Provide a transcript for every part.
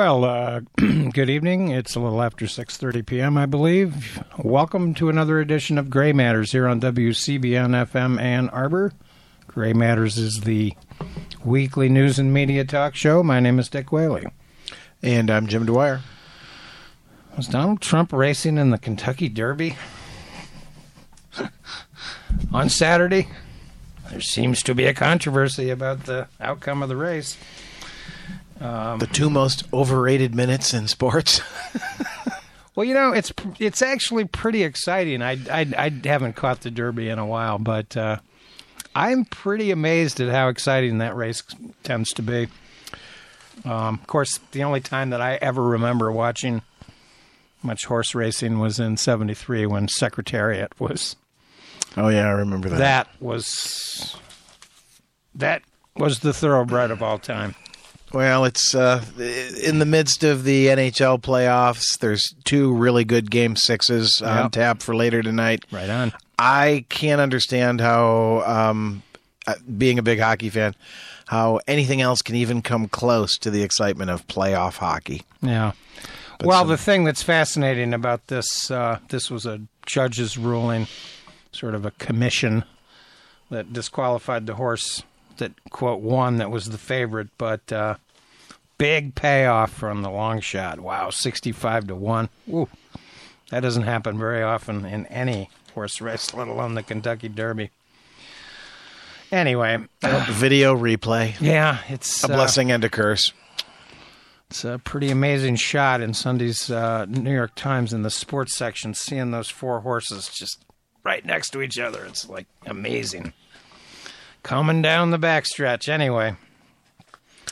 Well, uh, good evening. It's a little after 6:30 p.m., I believe. Welcome to another edition of Gray Matters here on WCBN FM Ann Arbor. Gray Matters is the weekly news and media talk show. My name is Dick Whaley. And I'm Jim Dwyer. Was Donald Trump racing in the Kentucky Derby on Saturday? There seems to be a controversy about the outcome of the race. The two most overrated minutes in sports. Well, you know, it's it's actually pretty exciting. I I, I haven't caught the Derby in a while, but uh, I'm pretty amazed at how exciting that race tends to be. Um, of course, the only time that I ever remember watching much horse racing was in '73 when Secretariat was. oh yeah, I remember that. That was that was the thoroughbred of all time. Well, it's uh, in the midst of the NHL playoffs. There's two really good game sixes on Yep. tap for later tonight. Right on. I can't understand how, um, uh, being a big hockey fan, how anything else can even come close to the excitement of playoff hockey. Yeah. well, the thing that's fascinating about this, uh, this was a judge's ruling, sort of a commission that disqualified the horse that quote won that was the favorite, but uh, big payoff from the long shot. Wow, sixty-five to one. Ooh, that doesn't happen very often in any horse race, let alone the Kentucky Derby. Anyway, Video replay, yeah, it's a uh, blessing and a curse. It's a pretty amazing shot in Sunday's uh, New York Times in the sports section, seeing those four horses just right next to each other. It's like amazing. Coming down the backstretch. Anyway,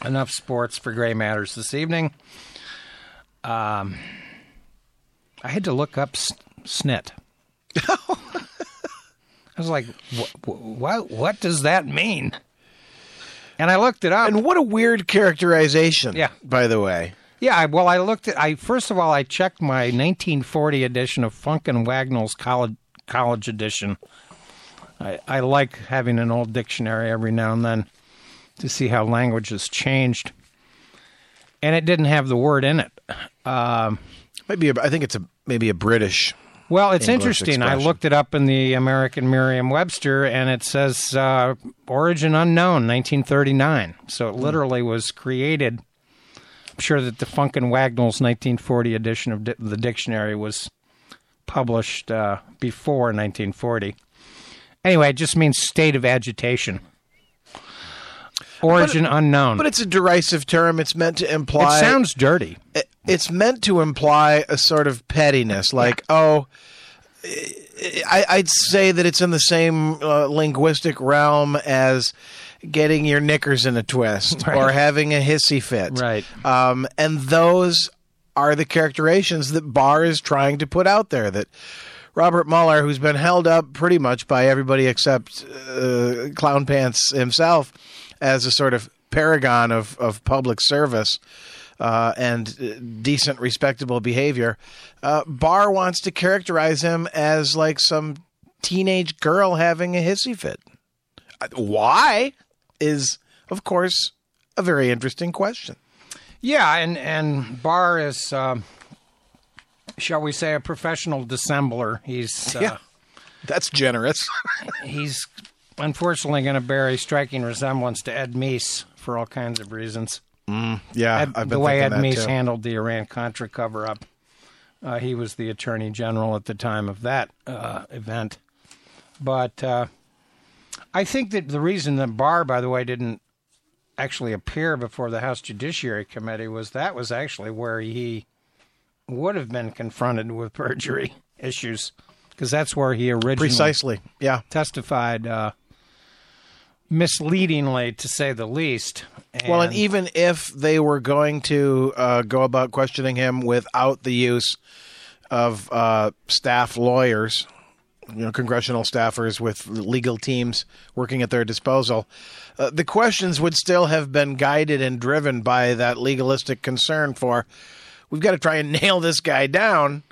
enough sports for Gray Matters this evening. Um, I had to look up s- snit. I was like, what, what, what does that mean? And I looked it up. And what a weird characterization. Yeah. By the way, Yeah, well, I looked at. I first of all, I checked my 1940 edition of Funk and Wagnalls college college edition. I, I like having an old dictionary every now and then to see how language has changed, and it didn't have the word in it. Um, maybe a, I think it's a maybe a British. well, it's English interesting. I looked it up in the American Merriam-Webster, and it says uh, origin unknown, 1939. So it literally was created. I'm sure that the Funk and Wagnalls 1940 edition of di- the dictionary was published uh, before 1940. Anyway, it just means state of agitation. Origin unknown. But it's a derisive term. It's meant to imply. it sounds dirty. it's meant to imply a sort of pettiness, like oh. I, I'd say that it's in the same uh, linguistic realm as getting your knickers in a twist or having a hissy fit. Right. Um, and those are the characterizations that Barr is trying to put out there. That Robert Mueller, who's been held up pretty much by everybody except uh, Clown Pants himself as a sort of paragon of, of public service uh, and uh, decent, respectable behavior, uh, Barr wants to characterize him as like some teenage girl having a hissy fit. Uh, Why is, of course, a very interesting question. Yeah, and and Barr is, um, shall we say, a professional dissembler. He's uh, Yeah. That's generous. he's unfortunately going to bear a striking resemblance to Ed Meese for all kinds of reasons. yeah, Ed, I've the way Ed Meese too. handled the Iran Contra cover up. Uh, he was the attorney general at the time of that uh, event. But uh, I think that the reason that Barr, by the way, didn't actually appear before the House Judiciary Committee was that was actually where he would have been confronted with perjury issues because that's where he originally Precisely. Yeah. testified uh, misleadingly, to say the least. Well, and even if they were going to uh, go about questioning him without the use of uh, staff lawyers, you know, congressional staffers with legal teams working at their disposal, uh, the questions would still have been guided and driven by that legalistic concern for we've got to try and nail this guy down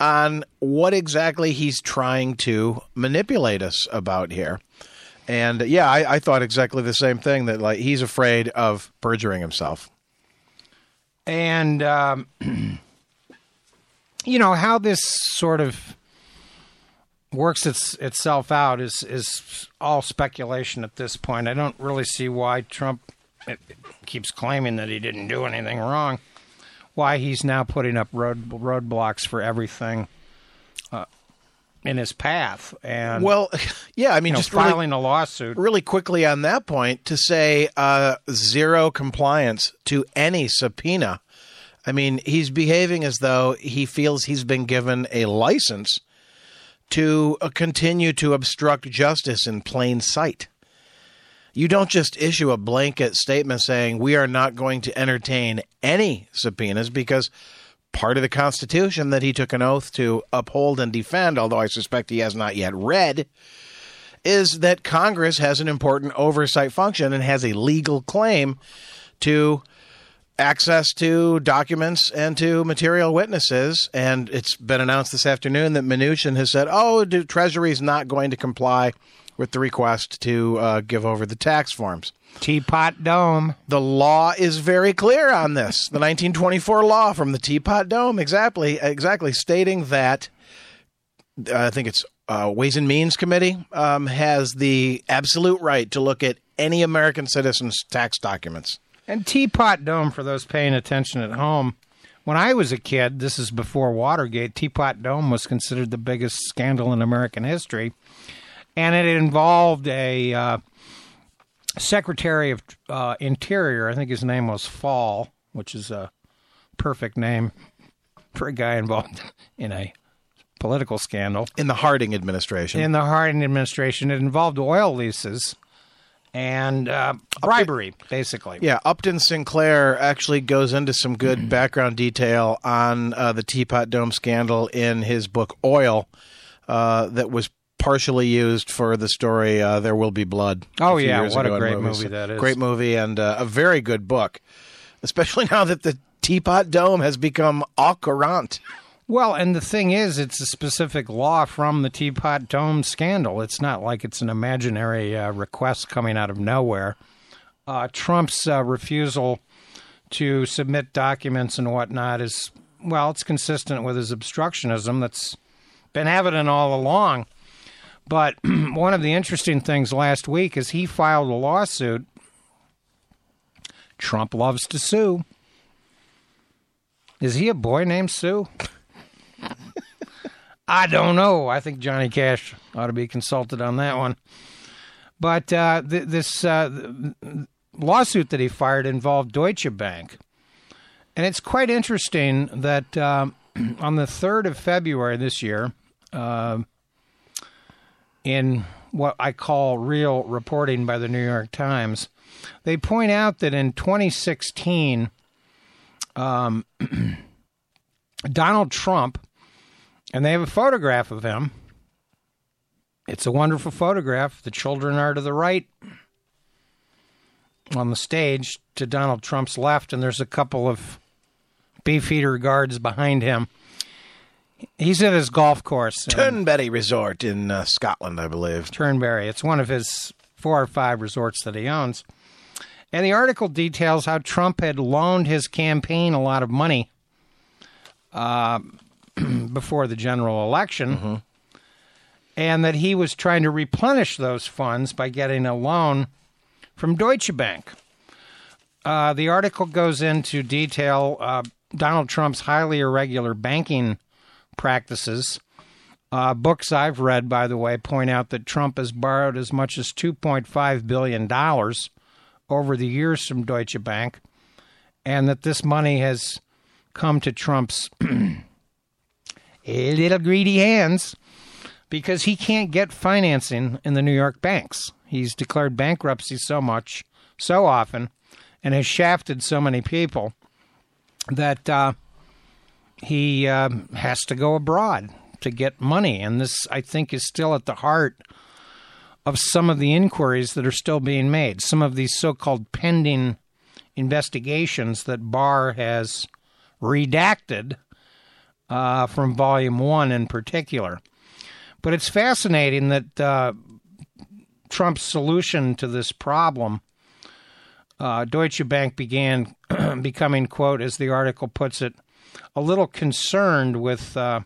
on what exactly he's trying to manipulate us about here. And yeah, I, I thought exactly the same thing that like he's afraid of perjuring himself. And, um, you know, how this sort of works its, itself out is, is all speculation at this point. I don't really see why Trump keeps claiming that he didn't do anything wrong, why he's now putting up road roadblocks for everything uh, in his path. And well, yeah, I mean, you know, just filing really, a lawsuit. really quickly on that point to say uh, zero compliance to any subpoena. I mean, he's behaving as though he feels he's been given a license to uh, continue to obstruct justice in plain sight. You don't just issue a blanket statement saying we are not going to entertain any subpoenas because part of the Constitution that he took an oath to uphold and defend, although I suspect he has not yet read, is that Congress has an important oversight function and has a legal claim to access to documents and to material witnesses. And it's been announced this afternoon that Mnuchin has said, oh, Treasury is not going to comply with the request to uh, give over the tax forms. Teapot Dome. The law is very clear on this. The 1924 law from the Teapot Dome, exactly, exactly, stating that uh, I think it's uh, Ways and Means Committee um, has the absolute right to look at any American citizen's tax documents. And Teapot Dome, for those paying attention at home, when I was a kid, this is before Watergate, Teapot Dome was considered the biggest scandal in American history. And it involved a uh, Secretary of uh, Interior, I think his name was Fall, which is a perfect name for a guy involved in a political scandal. In the Harding administration. In the Harding administration, it involved oil leases and uh, bribery, basically. Yeah, Upton Sinclair actually goes into some good background detail on uh, the Teapot Dome scandal in his book Oil, uh, that was partially used for the story uh, "There Will Be Blood." Oh yeah, what a great movie that is! Great movie and uh, a very good book, especially now that the Teapot Dome has become au courant. Well, and the thing is, it's a specific law from the Teapot Dome scandal. It's not like it's an imaginary uh, request coming out of nowhere. Uh, Trump's uh, refusal to submit documents and whatnot is, well, it's consistent with his obstructionism that's been evident all along. But one of the interesting things last week is he filed a lawsuit. Trump loves to sue. Is he a boy named Sue? I don't know. I think Johnny Cash ought to be consulted on that one. But uh, th- this uh, lawsuit that he fired involved Deutsche Bank. And it's quite interesting that um, on the 3rd of February this year, uh, in what I call real reporting by the New York Times, they point out that in 2016, um, Donald Trump and they have a photograph of him. It's a wonderful photograph. The children are to the right on the stage to Donald Trump's left, and there's a couple of beefeater guards behind him. He's at his golf course. Turnberry Resort in uh, Scotland, I believe. Turnberry. It's one of his four or five resorts that he owns. And the article details how Trump had loaned his campaign a lot of money uh, before the general election, mm-hmm. and that he was trying to replenish those funds by getting a loan from Deutsche Bank. Uh, the article goes into detail uh, Donald Trump's highly irregular banking practices. Uh, books I've read, by the way, point out that Trump has borrowed as much as $2.5 billion over the years from Deutsche Bank, and that this money has come to Trump's little greedy hands because he can't get financing in the New York banks. He's declared bankruptcy so much, so often, and has shafted so many people that uh, he uh, has to go abroad to get money. And this, I think, is still at the heart of some of the inquiries that are still being made, some of these so called pending investigations that Barr has redacted uh, from Volume 1 in particular. But it's fascinating that uh, Trump's solution to this problem uh, Deutsche Bank began becoming, quote, as the article puts it, a little concerned with uh,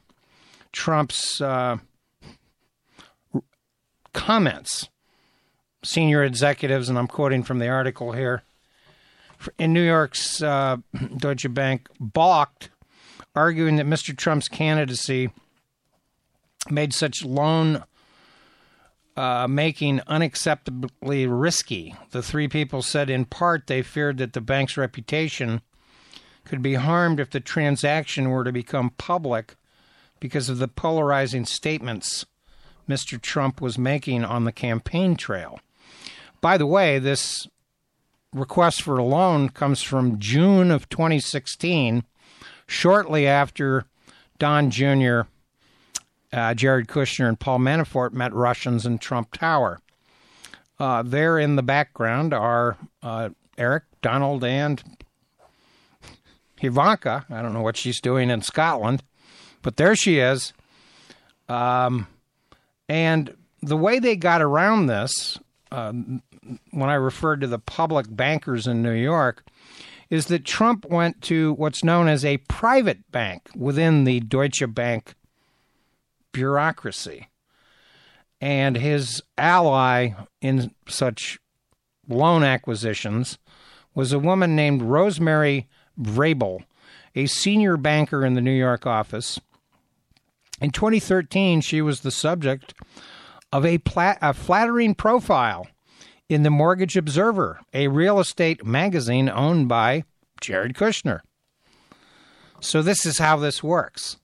Trump's uh, comments. Senior executives, and I'm quoting from the article here, in New York's uh, Deutsche Bank balked, arguing that Mr. Trump's candidacy made such loan uh, making unacceptably risky. The three people said in part they feared that the bank's reputation could be harmed if the transaction were to become public because of the polarizing statements Mr. Trump was making on the campaign trail. By the way, this request for a loan comes from June of 2016, shortly after Don Jr., uh, Jared Kushner, and Paul Manafort met Russians in Trump Tower. Uh, there in the background are uh, Eric, Donald, and Ivanka. I don't know what she's doing in Scotland, but there she is. Um, and the way they got around this, uh, when I referred to the public bankers in New York, is that Trump went to what's known as a private bank within the Deutsche Bank bureaucracy. And his ally in such loan acquisitions was a woman named Rosemary Vrabel, a senior banker in the New York office. In 2013, she was the subject of a, plat- a flattering profile in the Mortgage Observer, a real estate magazine owned by Jared Kushner. So, this is how this works.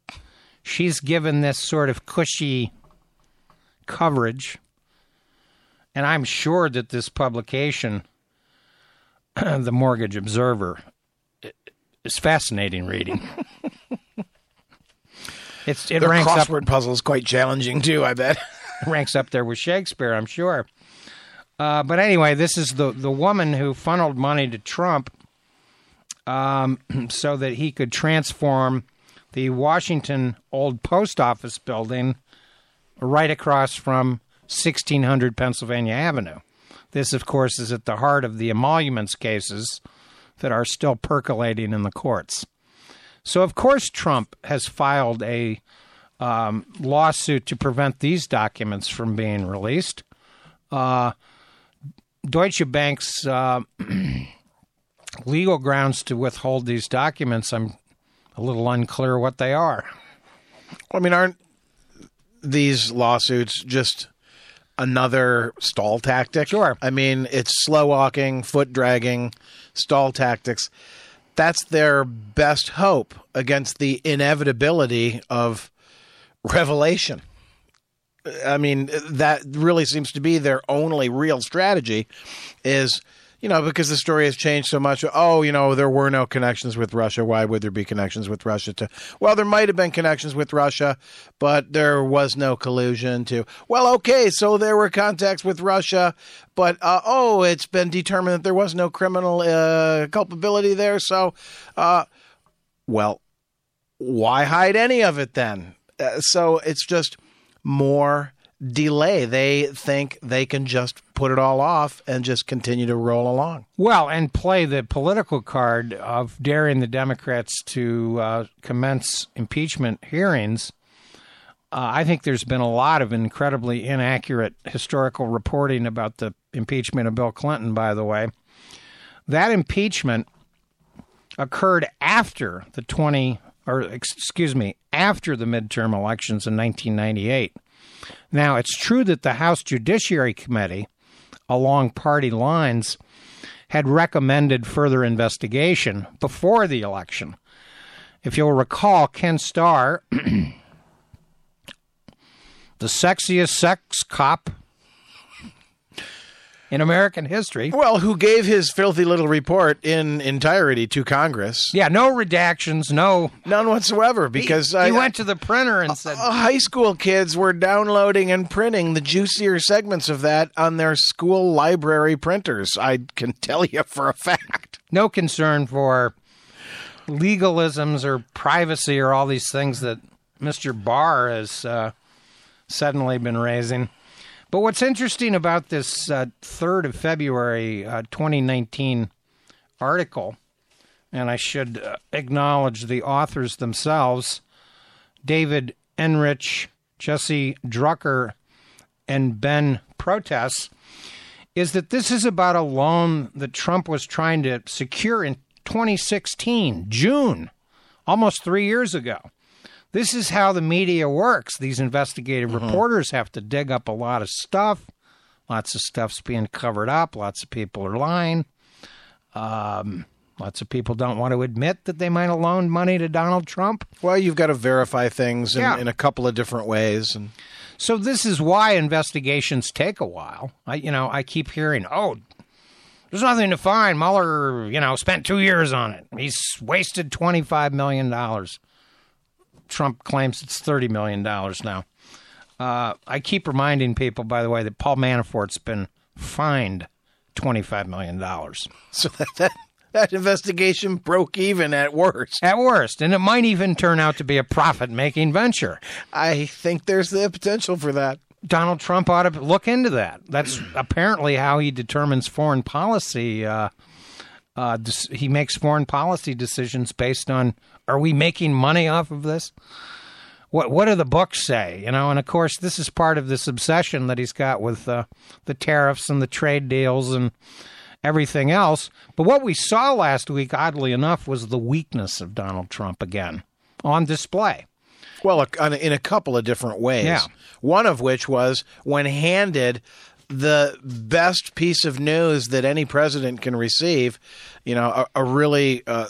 She's given this sort of cushy coverage, and I'm sure that this publication, the Mortgage Observer, is fascinating reading. it's it Their ranks up crossword puzzle is quite challenging too. I bet. ranks up there with Shakespeare, I'm sure. Uh, but anyway, this is the the woman who funneled money to Trump, um, so that he could transform the Washington old post office building right across from 1600 Pennsylvania Avenue. This, of course, is at the heart of the emoluments cases that are still percolating in the courts. So, of course, Trump has filed a um, lawsuit to prevent these documents from being released. Uh, Deutsche Bank's uh, legal grounds to withhold these documents, I'm a little unclear what they are. Well, I mean, aren't these lawsuits just another stall tactic? Sure. I mean, it's slow walking, foot dragging, stall tactics. That's their best hope against the inevitability of revelation. I mean, that really seems to be their only real strategy is you know, because the story has changed so much. Oh, you know, there were no connections with Russia. Why would there be connections with Russia? To well, there might have been connections with Russia, but there was no collusion. To well, okay, so there were contacts with Russia, but uh, oh, it's been determined that there was no criminal uh, culpability there. So, uh, well, why hide any of it then? Uh, so it's just more delay. They think they can just put it all off and just continue to roll along. Well, and play the political card of daring the Democrats to uh, commence impeachment hearings. Uh, I think there's been a lot of incredibly inaccurate historical reporting about the impeachment of Bill Clinton, by the way. That impeachment occurred after the 20, or excuse me, after the midterm elections in 1998. Now, it's true that the House Judiciary Committee, along party lines, had recommended further investigation before the election. If you'll recall, Ken Starr, the sexiest sex cop in American history. Well, who gave his filthy little report in entirety to Congress? Yeah, no redactions, no none whatsoever. Because he, I, he went to the printer and said, uh, "High school kids were downloading and printing the juicier segments of that on their school library printers." I can tell you for a fact. No concern for legalisms or privacy or all these things that Mr. Barr has uh, suddenly been raising. But what's interesting about this uh, 3rd of February uh, 2019 article, and I should uh, acknowledge the authors themselves David Enrich, Jesse Drucker, and Ben Protess, is that this is about a loan that Trump was trying to secure in 2016, June, almost three years ago. This is how the media works. These investigative Mm-hmm. reporters have to dig up a lot of stuff. Lots of stuff's being covered up. Lots of people are lying. Um, lots of people don't want to admit that they might have loaned money to Donald Trump. Well, you've got to verify things in, Yeah. in a couple of different ways, and So this is why investigations take a while. I, you know, I keep hearing, "Oh, there's nothing to find." Mueller, you know, spent two years on it. He's wasted twenty-five million dollars. Trump claims it's thirty million dollars now. Uh, I keep reminding people, by the way, that Paul Manafort's been fined twenty-five million dollars so that, that that investigation broke even at worst. at worst, and it might even turn out to be a profit-making venture. I think there's the potential for that. Donald Trump ought to look into that. That's apparently how he determines foreign policy. Uh, uh, he makes foreign policy decisions based on are we making money off of this? What what do the books say? You know, and of course, this is part of this obsession that he's got with uh, the tariffs and the trade deals and everything else. But what we saw last week, oddly enough, was the weakness of Donald Trump again on display. Well, in a couple of different ways. Yeah. One of which was when handed the best piece of news that any president can receive, you know, a, a really uh,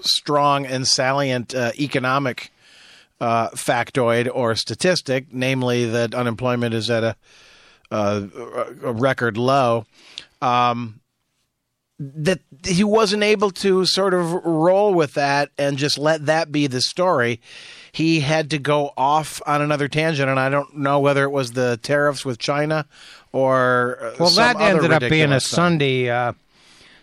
strong and salient uh, economic uh, factoid or statistic, namely that unemployment is at a, uh, a record low. Um, that he wasn't able to sort of roll with that and just let that be the story. He had to go off on another tangent, and I don't know whether it was the tariffs with China or uh, Well, that ended up being a stuff. Sunday uh,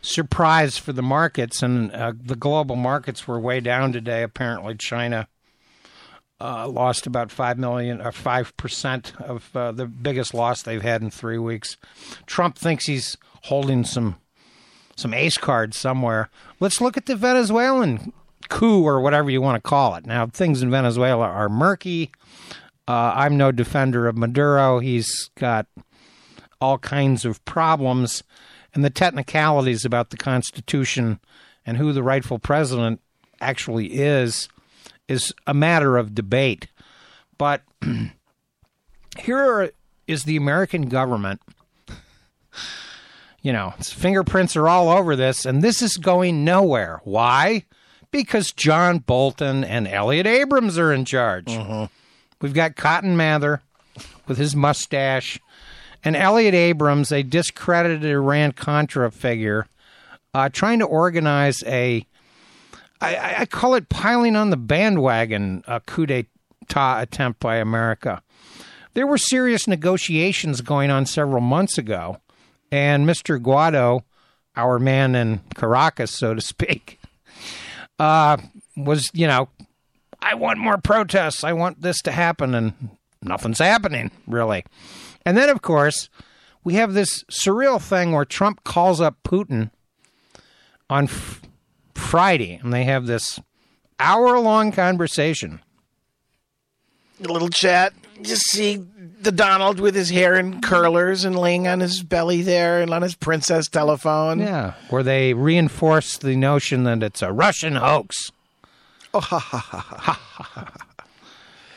surprise for the markets, and uh, the global markets were way down today. Apparently, China uh, lost about five million or five percent of uh, the biggest loss they've had in three weeks. Trump thinks he's holding some some ace cards somewhere. Let's look at the Venezuelan coup or whatever you want to call it. Now, things in Venezuela are murky. Uh, I'm no defender of Maduro. He's got all kinds of problems, and the technicalities about the Constitution and who the rightful president actually is is a matter of debate. But here is the American government. You know, its fingerprints are all over this, and this is going nowhere. Why? Because John Bolton and Elliot Abrams are in charge. Mm-hmm. We've got Cotton Mather with his mustache, and Elliot Abrams, a discredited Iran Contra figure, uh, trying to organize a, I, I- call it piling on the bandwagon a coup d'etat attempt by America. There were serious negotiations going on several months ago, and Mr. Guaidó, our man in Caracas, so to speak, uh, was, you know, I want more protests. I want this to happen, and nothing's happening, really. And then, of course, we have this surreal thing where Trump calls up Putin on f- Friday, and they have this hour long conversation. A little chat. Just see the Donald with his hair in curlers and laying on his belly there and on his princess telephone. Yeah, where they reinforce the notion that it's a Russian hoax. Oh,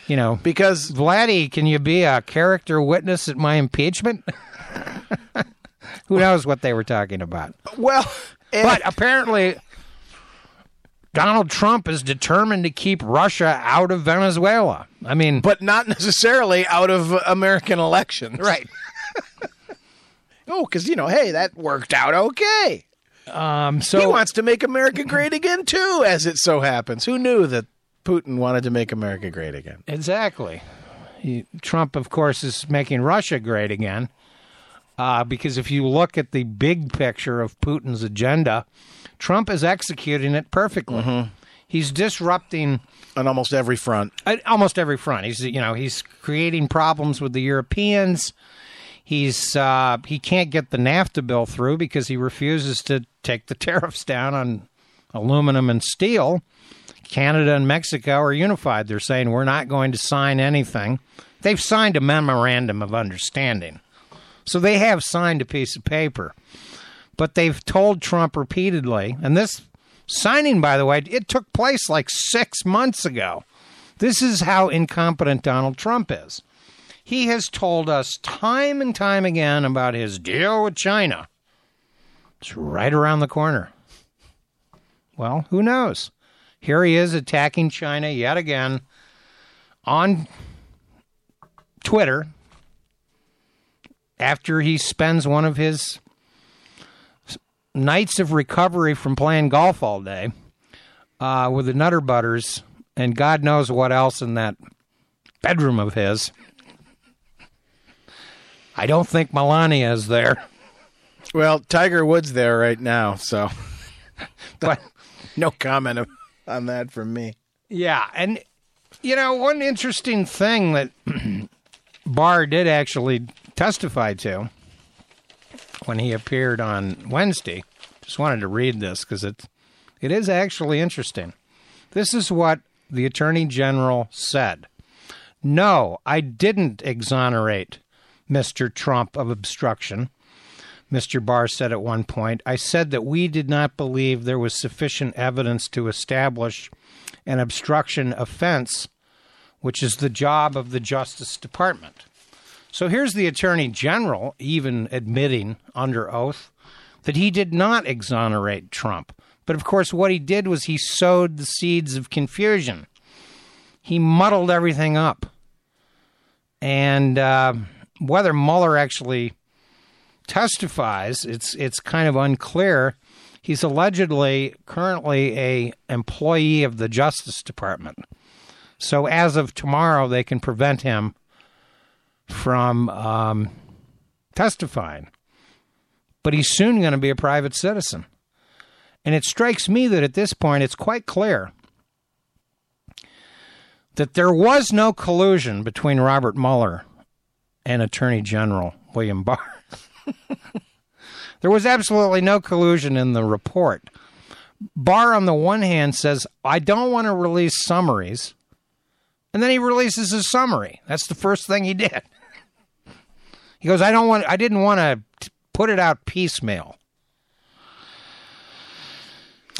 you know, Because Vladdy, can you be a character witness at my impeachment? Who knows what they were talking about? well, But apparently, Donald Trump is determined to keep Russia out of Venezuela. I mean, but not necessarily out of American elections. right. Oh, because you know, hey, that worked out okay. Um, He wants to make America great again too, as it so happens. Who knew that Putin wanted to make America great again? Exactly. He, Trump, of course, is making Russia great again. Uh, because if you look at the big picture of Putin's agenda, Trump is executing it perfectly. He's disrupting On almost every front. at almost every front. He's you know he's creating problems with the Europeans. He's uh, he can't get the NAFTA bill through because he refuses to take the tariffs down on aluminum and steel. Canada and Mexico are unified. They're saying we're not going to sign anything. They've signed a memorandum of understanding. So they have signed a piece of paper. But they've told Trump repeatedly, and this signing, by the way, it took place like six months ago. This is how incompetent Donald Trump is. He has told us time and time again about his deal with China. It's right around the corner. Well, who knows? Here he is attacking China yet again on Twitter after he spends one of his nights of recovery from playing golf all day uh, with the Nutter Butters and God knows what else in that bedroom of his. I don't think Melania is there. Well, Tiger Woods there right now, so but no comment on that from me. Yeah, and you know one interesting thing that Barr did actually testify to when he appeared on Wednesday. Just wanted to read this because it it is actually interesting. This is what the Attorney General said. No, I didn't exonerate Mr. Trump of obstruction. Mr. Barr said at one point, I said that we did not believe there was sufficient evidence to establish an obstruction offense, which is the job of the Justice Department. So here's the Attorney General even admitting under oath that he did not exonerate Trump. But of course, what he did was he sowed the seeds of confusion. He muddled everything up. And uh, whether Mueller actually testifies, it's it's kind of unclear. He's allegedly currently a employee of the Justice Department. So as of tomorrow, they can prevent him from um, testifying. But he's soon going to be a private citizen. And it strikes me that at this point it's quite clear that there was no collusion between Robert Mueller and Attorney General William Barr. there was absolutely no collusion in the report. Barr, on the one hand, says, I don't want to release summaries. And then he releases a summary. That's the first thing he did. he goes, I don't want I didn't want to put it out piecemeal.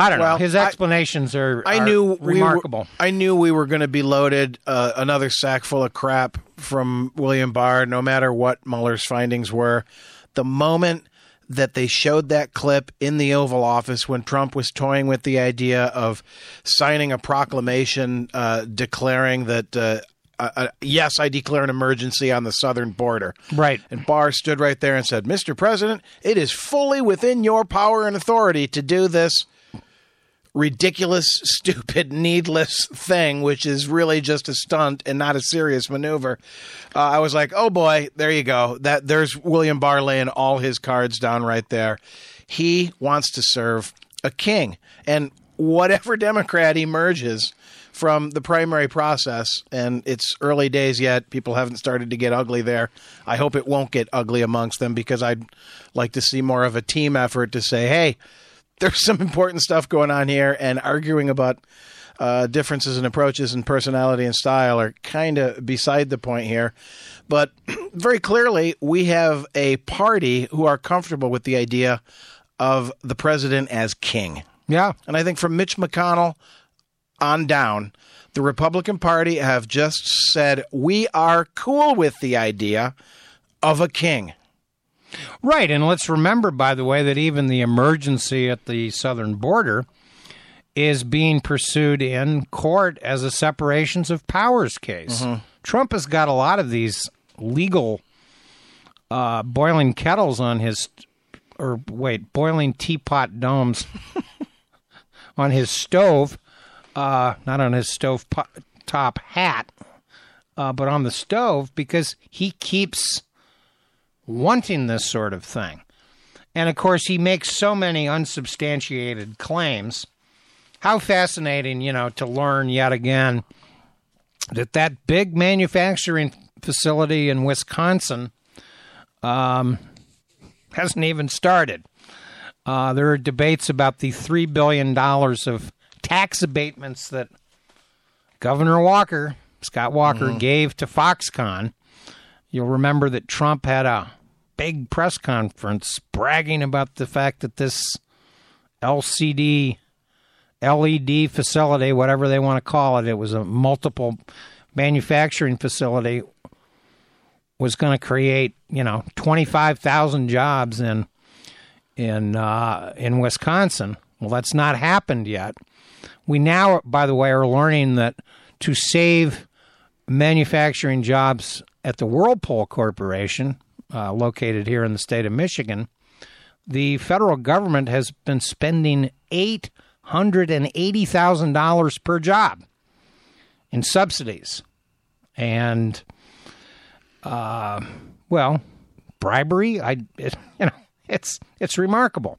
I don't well, know. His explanations I, are, I knew remarkable. We were, I knew we were going to be loaded uh, another sack full of crap from William Barr, no matter what Mueller's findings were. The moment that they showed that clip in the Oval Office when Trump was toying with the idea of signing a proclamation uh, declaring that. Uh, uh, uh yes, I declare an emergency on the southern border. Right. And Barr stood right there and said, Mr. President, it is fully within your power and authority to do this ridiculous, stupid, needless thing, which is really just a stunt and not a serious maneuver. Uh, I was like, oh boy, there you go. That there's William Barr laying all his cards down right there. He wants to serve a king, and whatever Democrat emerges from the primary process, and it's early days yet. People haven't started to get ugly there. I hope it won't get ugly amongst them because I'd like to see more of a team effort to say, hey there's some important stuff going on here, and arguing about uh, differences in approaches and personality and style are kind of beside the point here. But very clearly, we have a party who are comfortable with the idea of the president as king. Yeah. And I think from Mitch McConnell on down, the Republican Party have just said, we are cool with the idea of a king. Right. And let's remember, by the way, that even the emergency at the southern border is being pursued in court as a separations of powers case. Mm-hmm. Trump has got a lot of these legal uh, boiling kettles on his, or wait, boiling teapot domes on his stove, uh, not on his stove po- top hat, uh, but on the stove because he keeps wanting this sort of thing. And of course, he makes so many unsubstantiated claims. How fascinating, you know, to learn yet again that that big manufacturing facility in Wisconsin um, hasn't even started. Uh, there are debates about the $3 billion of tax abatements that Governor Walker, Scott Walker, mm. gave to Foxconn. You'll remember that Trump had a big press conference bragging about the fact that this LCD, LED facility, whatever they want to call it, it was a multiple manufacturing facility, was going to create, you know, 25,000 jobs in in uh, in Wisconsin. Well, that's not happened yet. We now, by the way, are learning that to save manufacturing jobs at the Whirlpool Corporation, uh, located here in the state of Michigan, the federal government has been spending eight hundred and eighty thousand dollars per job in subsidies, and uh, well, bribery. I it, you know it's it's remarkable.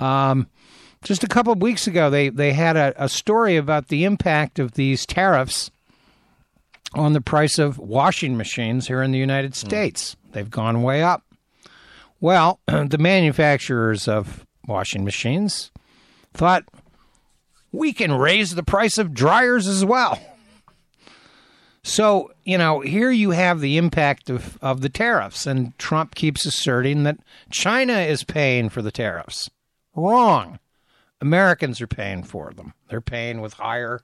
Um, just a couple of weeks ago, they, they had a, a story about the impact of these tariffs on the price of washing machines here in the United hmm. States. Mm. They've gone way up. Well, the manufacturers of washing machines thought we can raise the price of dryers as well. So, you know, here you have the impact of, of the tariffs, and Trump keeps asserting that China is paying for the tariffs. Wrong. Americans are paying for them. They're paying with higher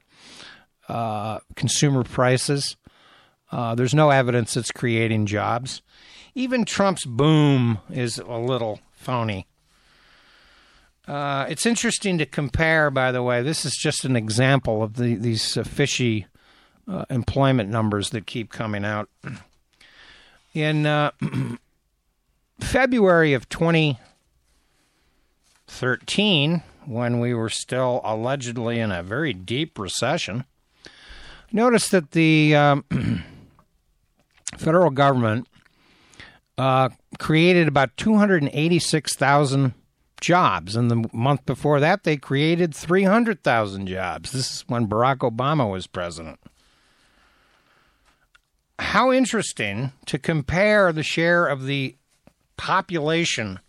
uh, consumer prices. Uh, there's no evidence it's creating jobs. Even Trump's boom is a little phony. Uh, it's interesting to compare, by the way. This is just an example of the, these fishy uh, employment numbers that keep coming out. In uh, February of 2013, when we were still allegedly in a very deep recession, notice that the um, federal government uh, created about 286,000 jobs. And the month before that, they created 300,000 jobs. This is when Barack Obama was president. How interesting to compare the share of the population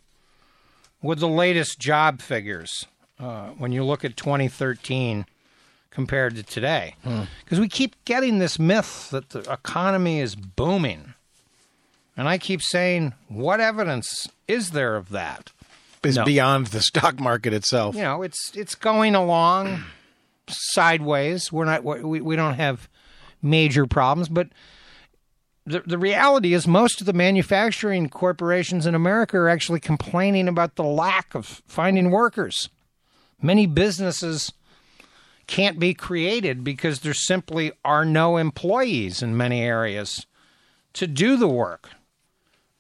with the latest job figures uh, when you look at 2013 compared to today. Because hmm. we keep getting this myth that the economy is booming. And I keep saying, what evidence is there of that? Is no. beyond the stock market itself. You know, it's it's going along sideways. We're not we, we don't have major problems, but the, the reality is most of the manufacturing corporations in America are actually complaining about the lack of finding workers. Many businesses can't be created because there simply are no employees in many areas to do the work.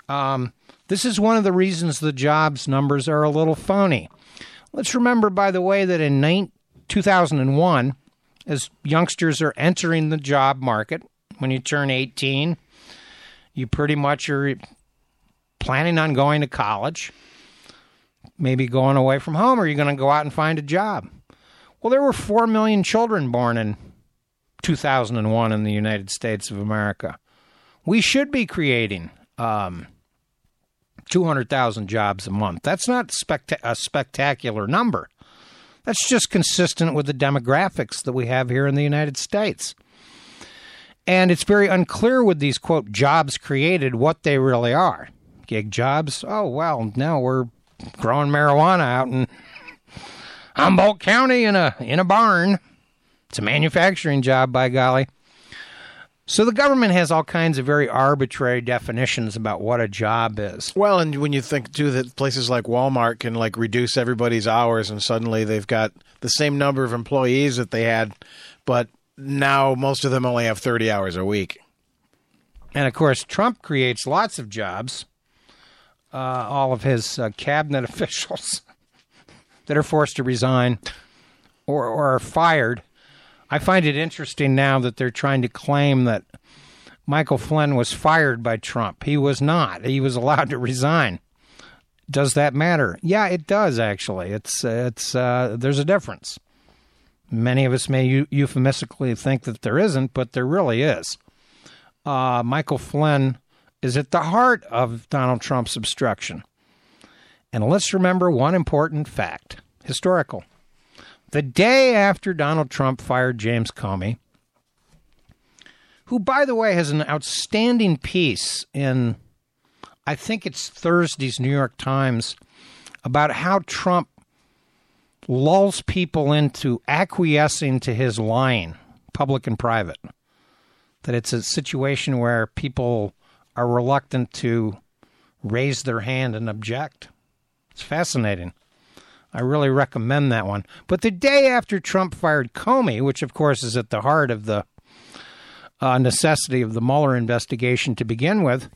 Um, this is one of the reasons the jobs numbers are a little phony. Let's remember, by the way, that in 2001, as youngsters are entering the job market, when you turn 18, you pretty much are planning on going to college maybe going away from home, or you're going to go out and find a job? Well, there were 4 million children born in 2001 in the United States of America. We should be creating um, 200,000 jobs a month. That's not specta- a spectacular number. That's just consistent with the demographics that we have here in the United States. And it's very unclear with these, quote, jobs created what they really are. Gig jobs? Oh, well, now we're growing marijuana out in Humboldt County in a in a barn. It's a manufacturing job, by golly. So the government has all kinds of very arbitrary definitions about what a job is. Well, and when you think too that places like Walmart can like reduce everybody's hours and suddenly they've got the same number of employees that they had, but now most of them only have 30 hours a week. And of course, Trump creates lots of jobs uh, all of his uh, cabinet officials that are forced to resign or, or are fired. I find it interesting now that they're trying to claim that Michael Flynn was fired by Trump. He was not. He was allowed to resign. Does that matter? Yeah, it does actually. It's it's uh, there's a difference. Many of us may euphemistically think that there isn't, but there really is. Uh, Michael Flynn is at the heart of Donald Trump's obstruction. And let's remember one important fact historical. The day after Donald Trump fired James Comey, who, by the way, has an outstanding piece in, I think it's Thursday's New York Times, about how Trump lulls people into acquiescing to his lying, public and private. That it's a situation where people are reluctant to raise their hand and object. It's fascinating. I really recommend that one. But the day after Trump fired Comey, which of course is at the heart of the uh, necessity of the Mueller investigation to begin with,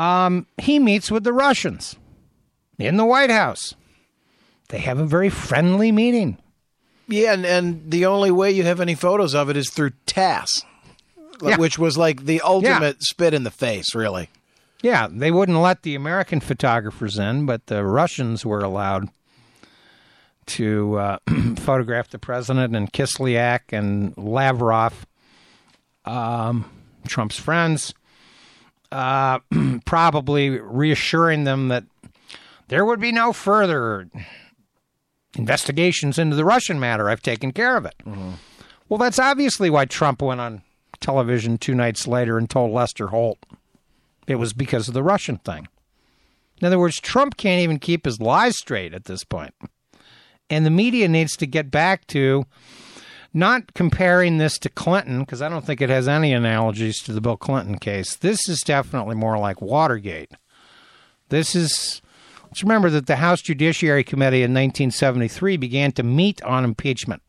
um, he meets with the Russians in the White House. They have a very friendly meeting. Yeah, and, and the only way you have any photos of it is through TASS, yeah. which was like the ultimate yeah. spit in the face, really. Yeah, they wouldn't let the American photographers in, but the Russians were allowed to uh, photograph the president and Kislyak and Lavrov, um, Trump's friends, uh, probably reassuring them that there would be no further investigations into the Russian matter. I've taken care of it. Mm-hmm. Well, that's obviously why Trump went on television two nights later and told Lester Holt it was because of the Russian thing. In other words, Trump can't even keep his lies straight at this point. And the media needs to get back to not comparing this to Clinton, because I don't think it has any analogies to the Bill Clinton case. This is definitely more like Watergate. This is Let's remember that the House Judiciary Committee in 1973 began to meet on impeachment.